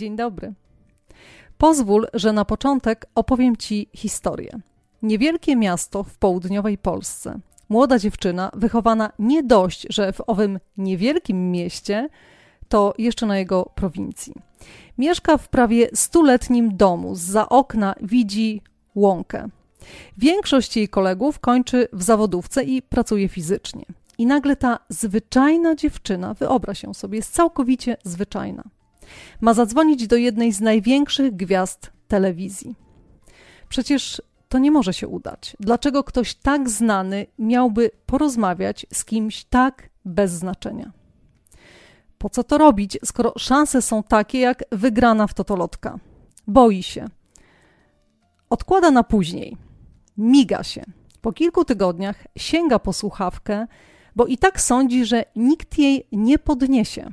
Dzień dobry. Pozwól, że na początek opowiem Ci historię. Niewielkie miasto w południowej Polsce. Młoda dziewczyna, wychowana nie dość, że w owym niewielkim mieście, to jeszcze na jego prowincji. Mieszka w prawie stuletnim domu. Za okna widzi łąkę. Większość jej kolegów kończy w zawodówce i pracuje fizycznie. I nagle ta zwyczajna dziewczyna, wyobraź ją sobie, jest całkowicie zwyczajna. Ma zadzwonić do jednej z największych gwiazd telewizji. Przecież to nie może się udać. Dlaczego ktoś tak znany miałby porozmawiać z kimś tak bez znaczenia? Po co to robić, skoro szanse są takie jak wygrana w totolotka? Boi się. Odkłada na później. Miga się. Po kilku tygodniach sięga po słuchawkę, bo i tak sądzi, że nikt jej nie podniesie.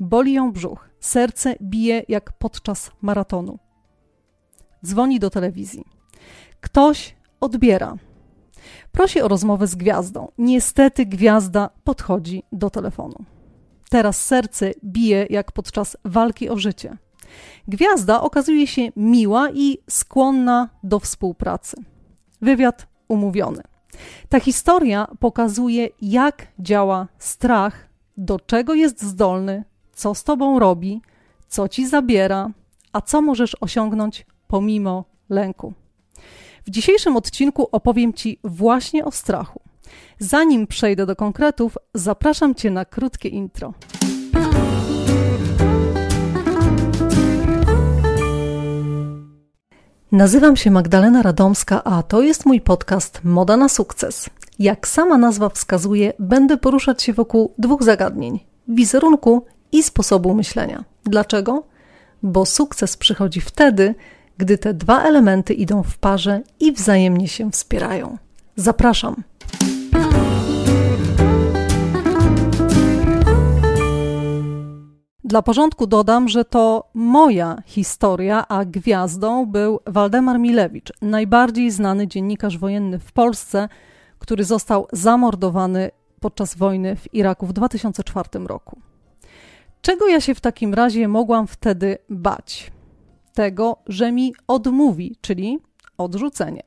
Boli ją brzuch, serce bije jak podczas maratonu. Dzwoni do telewizji. Ktoś odbiera. Prosi o rozmowę z gwiazdą. Niestety gwiazda podchodzi do telefonu. Teraz serce bije jak podczas walki o życie. Gwiazda okazuje się miła i skłonna do współpracy. Wywiad umówiony. Ta historia pokazuje, jak działa strach, do czego jest zdolny, co z tobą robi, co ci zabiera, a co możesz osiągnąć pomimo lęku. W dzisiejszym odcinku opowiem Ci właśnie o strachu. Zanim przejdę do konkretów, zapraszam Cię na krótkie intro. Nazywam się Magdalena Radomska, a to jest mój podcast Moda na sukces. Jak sama nazwa wskazuje, będę poruszać się wokół dwóch zagadnień: wizerunku i sposobu myślenia. Dlaczego? Bo sukces przychodzi wtedy, gdy te dwa elementy idą w parze i wzajemnie się wspierają. Zapraszam. Dla porządku dodam, że to moja historia, a gwiazdą był Waldemar Milewicz, najbardziej znany dziennikarz wojenny w Polsce, który został zamordowany podczas wojny w Iraku w 2004 roku. Czego ja się w takim razie mogłam wtedy bać? Tego, że mi odmówi, czyli odrzucenie.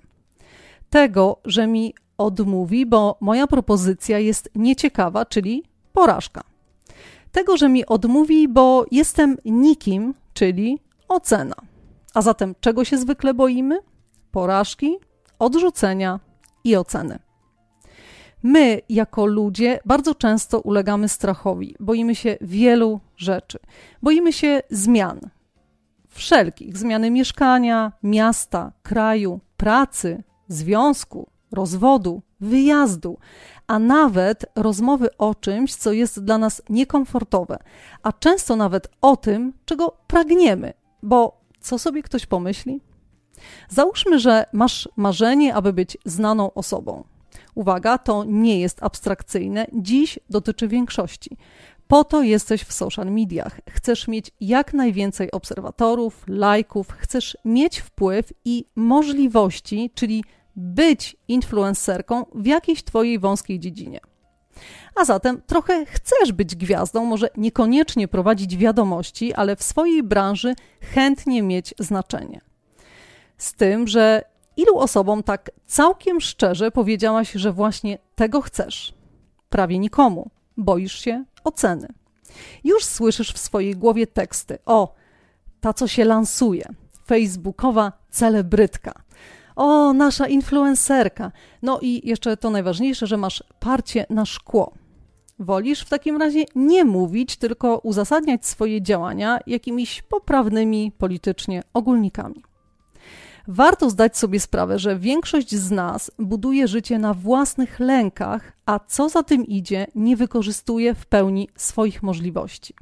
Tego, że mi odmówi, bo moja propozycja jest nieciekawa, czyli porażka. Tego, że mi odmówi, bo jestem nikim, czyli ocena. A zatem czego się zwykle boimy? Porażki, odrzucenia i oceny. My, jako ludzie, bardzo często ulegamy strachowi, boimy się wielu rzeczy. Boimy się zmian, wszelkich zmiany mieszkania, miasta, kraju, pracy, związku, rozwodu, wyjazdu, a nawet rozmowy o czymś, co jest dla nas niekomfortowe, a często nawet o tym, czego pragniemy, bo co sobie ktoś pomyśli? Załóżmy, że masz marzenie, aby być znaną osobą. Uwaga, to nie jest abstrakcyjne, dziś dotyczy większości. Po to jesteś w social mediach. Chcesz mieć jak najwięcej obserwatorów, lajków, chcesz mieć wpływ i możliwości, czyli być influencerką w jakiejś Twojej wąskiej dziedzinie. A zatem trochę chcesz być gwiazdą, może niekoniecznie prowadzić wiadomości, ale w swojej branży chętnie mieć znaczenie. Z tym, że ilu osobom tak całkiem szczerze powiedziałaś, że właśnie tego chcesz? Prawie nikomu. Boisz się oceny. Już słyszysz w swojej głowie teksty: O, ta co się lansuje, facebookowa celebrytka. O, nasza influencerka. No i jeszcze to najważniejsze, że masz parcie na szkło. Wolisz w takim razie nie mówić, tylko uzasadniać swoje działania jakimiś poprawnymi politycznie ogólnikami. Warto zdać sobie sprawę, że większość z nas buduje życie na własnych lękach, a co za tym idzie, nie wykorzystuje w pełni swoich możliwości.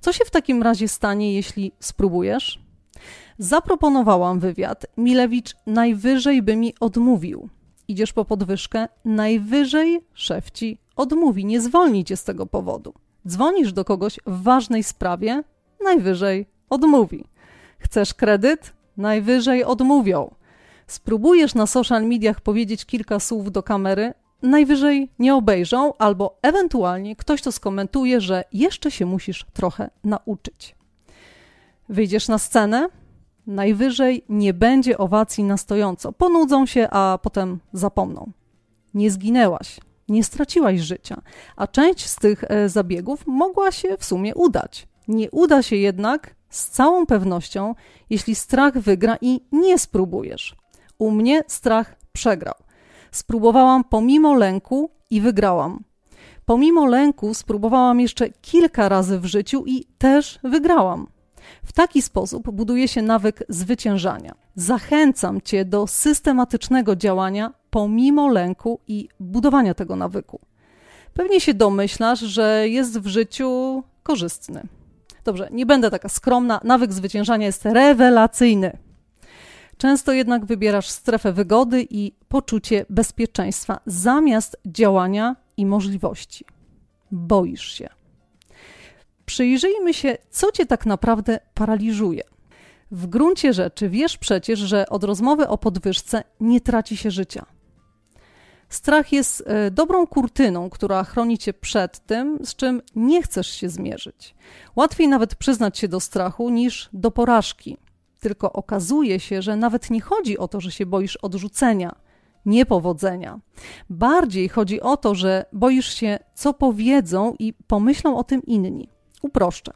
Co się w takim razie stanie, jeśli spróbujesz? Zaproponowałam wywiad. Milewicz najwyżej by mi odmówił. Idziesz po podwyżkę, najwyżej szef ci odmówi, nie zwolni cię z tego powodu. Dzwonisz do kogoś w ważnej sprawie, najwyżej odmówi. Chcesz kredyt? Najwyżej odmówią. Spróbujesz na social mediach powiedzieć kilka słów do kamery, najwyżej nie obejrzą, albo ewentualnie ktoś to skomentuje, że jeszcze się musisz trochę nauczyć. Wyjdziesz na scenę, najwyżej nie będzie owacji na stojąco. Ponudzą się, a potem zapomną. Nie zginęłaś, nie straciłaś życia, a część z tych e, zabiegów mogła się w sumie udać. Nie uda się jednak z całą pewnością, jeśli strach wygra i nie spróbujesz. U mnie strach przegrał. Spróbowałam pomimo lęku i wygrałam. Pomimo lęku spróbowałam jeszcze kilka razy w życiu i też wygrałam. W taki sposób buduje się nawyk zwyciężania. Zachęcam Cię do systematycznego działania pomimo lęku i budowania tego nawyku. Pewnie się domyślasz, że jest w życiu korzystny. Dobrze, nie będę taka skromna, nawyk zwyciężania jest rewelacyjny. Często jednak wybierasz strefę wygody i poczucie bezpieczeństwa zamiast działania i możliwości. Boisz się. Przyjrzyjmy się, co cię tak naprawdę paraliżuje. W gruncie rzeczy wiesz przecież, że od rozmowy o podwyżce nie traci się życia. Strach jest e, dobrą kurtyną, która chroni cię przed tym, z czym nie chcesz się zmierzyć. Łatwiej nawet przyznać się do strachu niż do porażki. Tylko okazuje się, że nawet nie chodzi o to, że się boisz odrzucenia, niepowodzenia. Bardziej chodzi o to, że boisz się, co powiedzą i pomyślą o tym inni. Uproszczę.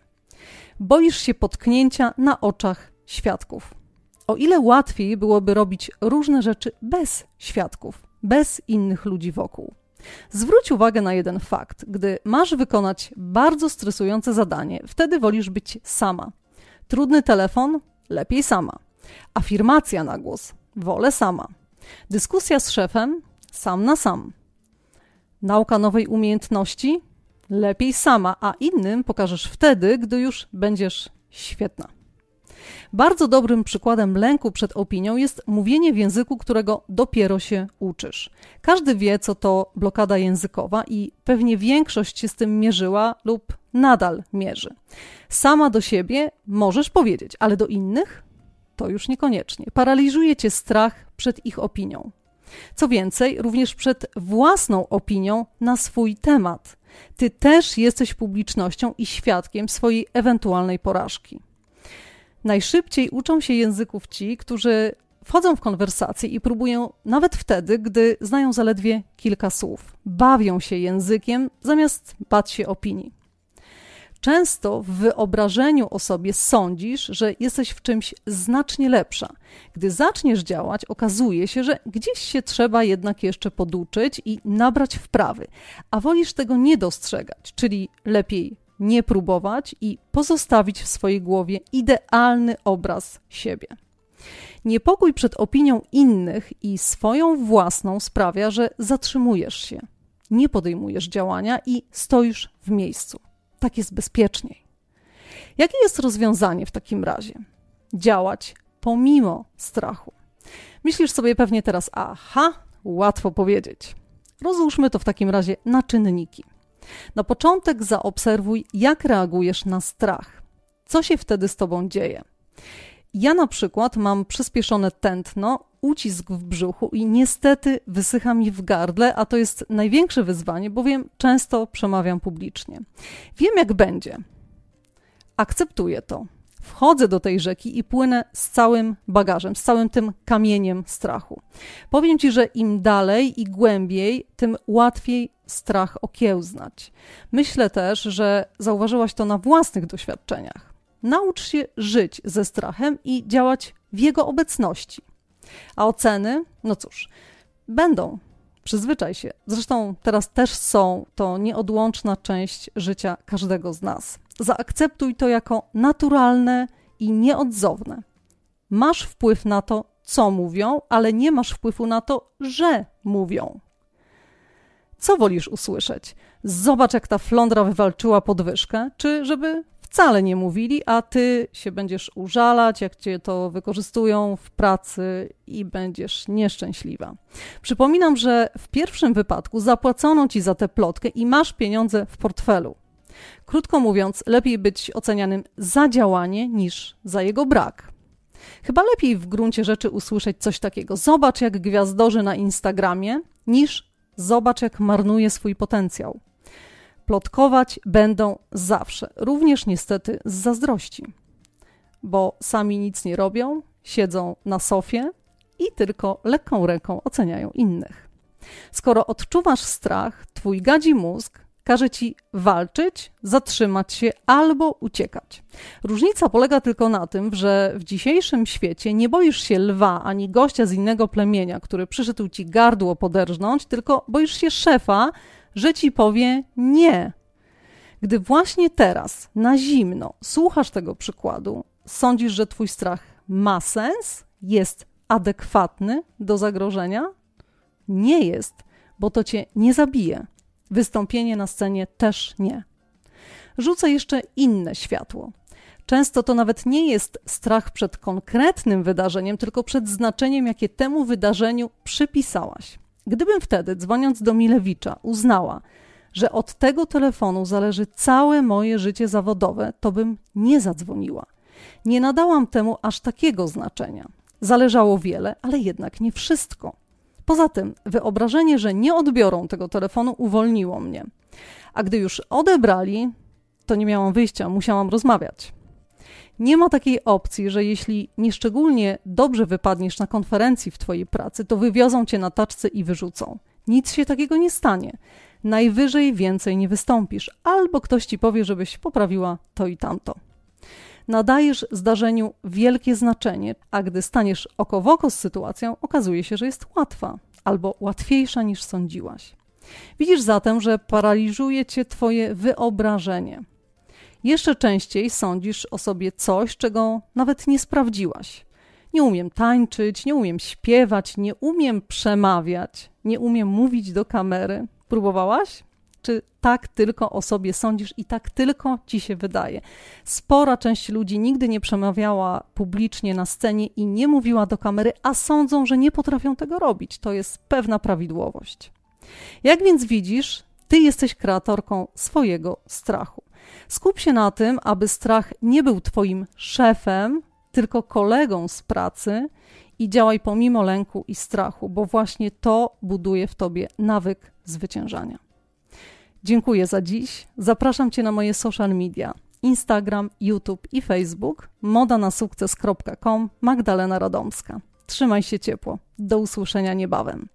Boisz się potknięcia na oczach świadków. O ile łatwiej byłoby robić różne rzeczy bez świadków, bez innych ludzi wokół. Zwróć uwagę na jeden fakt. Gdy masz wykonać bardzo stresujące zadanie, wtedy wolisz być sama. Trudny telefon? Lepiej sama. Afirmacja na głos? Wolę sama. Dyskusja z szefem? Sam na sam. Nauka nowej umiejętności? Lepiej sama, a innym pokażesz wtedy, gdy już będziesz świetna. Bardzo dobrym przykładem lęku przed opinią jest mówienie w języku, którego dopiero się uczysz. Każdy wie, co to blokada językowa i pewnie większość się z tym mierzyła lub nadal mierzy. Sama do siebie możesz powiedzieć, ale do innych to już niekoniecznie. Paraliżuje cię strach przed ich opinią. Co więcej, również przed własną opinią na swój temat. Ty też jesteś publicznością i świadkiem swojej ewentualnej porażki. Najszybciej uczą się języków ci, którzy wchodzą w konwersację i próbują nawet wtedy, gdy znają zaledwie kilka słów. Bawią się językiem zamiast bać się opinii. Często w wyobrażeniu o sobie sądzisz, że jesteś w czymś znacznie lepsza. Gdy zaczniesz działać, okazuje się, że gdzieś się trzeba jednak jeszcze poduczyć i nabrać wprawy, a wolisz tego nie dostrzegać, czyli lepiej nie próbować i pozostawić w swojej głowie idealny obraz siebie. Niepokój przed opinią innych i swoją własną sprawia, że zatrzymujesz się, nie podejmujesz działania i stoisz w miejscu. Tak jest bezpieczniej. Jakie jest rozwiązanie w takim razie? Działać pomimo strachu. Myślisz sobie pewnie teraz, aha, łatwo powiedzieć. Rozłóżmy to w takim razie na czynniki. Na początek zaobserwuj, jak reagujesz na strach. Co się wtedy z tobą dzieje? Ja na przykład mam przyspieszone tętno, ucisk w brzuchu i niestety wysycha mi w gardle, a to jest największe wyzwanie, bowiem często przemawiam publicznie. Wiem, jak będzie. Akceptuję to. Wchodzę do tej rzeki i płynę z całym bagażem, z całym tym kamieniem strachu. Powiem ci, że im dalej i głębiej, tym łatwiej strach okiełznać. Myślę też, że zauważyłaś to na własnych doświadczeniach. Naucz się żyć ze strachem i działać w jego obecności. A oceny? No cóż, będą. Przyzwyczaj się. Zresztą teraz też są. To nieodłączna część życia każdego z nas. Zaakceptuj to jako naturalne i nieodzowne. Masz wpływ na to, co mówią, ale nie masz wpływu na to, że mówią. Co wolisz usłyszeć? Zobacz, jak ta flądra wywalczyła podwyżkę, czy żeby wcale nie mówili, a ty się będziesz użalać, jak cię to wykorzystują w pracy i będziesz nieszczęśliwa. Przypominam, że w pierwszym wypadku zapłacono ci za tę plotkę i masz pieniądze w portfelu. Krótko mówiąc, lepiej być ocenianym za działanie niż za jego brak. Chyba lepiej w gruncie rzeczy usłyszeć coś takiego: Zobacz, jak gwiazdorzy na Instagramie, niż zobacz, jak marnuje swój potencjał plotkować będą zawsze, również niestety z zazdrości. bo sami nic nie robią, siedzą na sofie i tylko lekką ręką oceniają innych. Skoro odczuwasz strach, twój gadzi mózg każe ci walczyć, zatrzymać się albo uciekać. Różnica polega tylko na tym, że w dzisiejszym świecie nie boisz się lwa ani gościa z innego plemienia, który przyszedł ci gardło poderżnąć, tylko boisz się szefa, że ci powie nie. Gdy właśnie teraz, na zimno, słuchasz tego przykładu, sądzisz, że twój strach ma sens, jest adekwatny do zagrożenia? Nie jest, bo to cię nie zabije Wystąpienie na scenie też nie. Rzucę jeszcze inne światło. Często to nawet nie jest strach przed konkretnym wydarzeniem, tylko przed znaczeniem, jakie temu wydarzeniu przypisałaś. Gdybym wtedy, dzwoniąc do Milewicza, uznała, że od tego telefonu zależy całe moje życie zawodowe, to bym nie zadzwoniła. Nie nadałam temu aż takiego znaczenia. Zależało wiele, ale jednak nie wszystko. Poza tym, wyobrażenie, że nie odbiorą tego telefonu, uwolniło mnie. A gdy już odebrali, to nie miałam wyjścia, musiałam rozmawiać. Nie ma takiej opcji, że jeśli nieszczególnie dobrze wypadniesz na konferencji w Twojej pracy, to wywiozą Cię na taczce i wyrzucą. Nic się takiego nie stanie. Najwyżej więcej nie wystąpisz, albo ktoś Ci powie, żebyś poprawiła to i tamto nadajesz zdarzeniu wielkie znaczenie, a gdy staniesz oko w oko z sytuacją, okazuje się, że jest łatwa albo łatwiejsza niż sądziłaś. Widzisz zatem, że paraliżuje cię Twoje wyobrażenie. Jeszcze częściej sądzisz o sobie coś, czego nawet nie sprawdziłaś. Nie umiem tańczyć, nie umiem śpiewać, nie umiem przemawiać, nie umiem mówić do kamery. Próbowałaś? Czy tak tylko o sobie sądzisz i tak tylko ci się wydaje. Spora część ludzi nigdy nie przemawiała publicznie na scenie i nie mówiła do kamery, a sądzą, że nie potrafią tego robić. To jest pewna prawidłowość. Jak więc widzisz, ty jesteś kreatorką swojego strachu. Skup się na tym, aby strach nie był twoim szefem, tylko kolegą z pracy i działaj pomimo lęku i strachu, bo właśnie to buduje w tobie nawyk zwyciężania. Dziękuję za dziś. Zapraszam Cię na moje social media. Instagram, YouTube i Facebook, modanasukces.com, Magdalena Radomska. Trzymaj się ciepło. Do usłyszenia niebawem.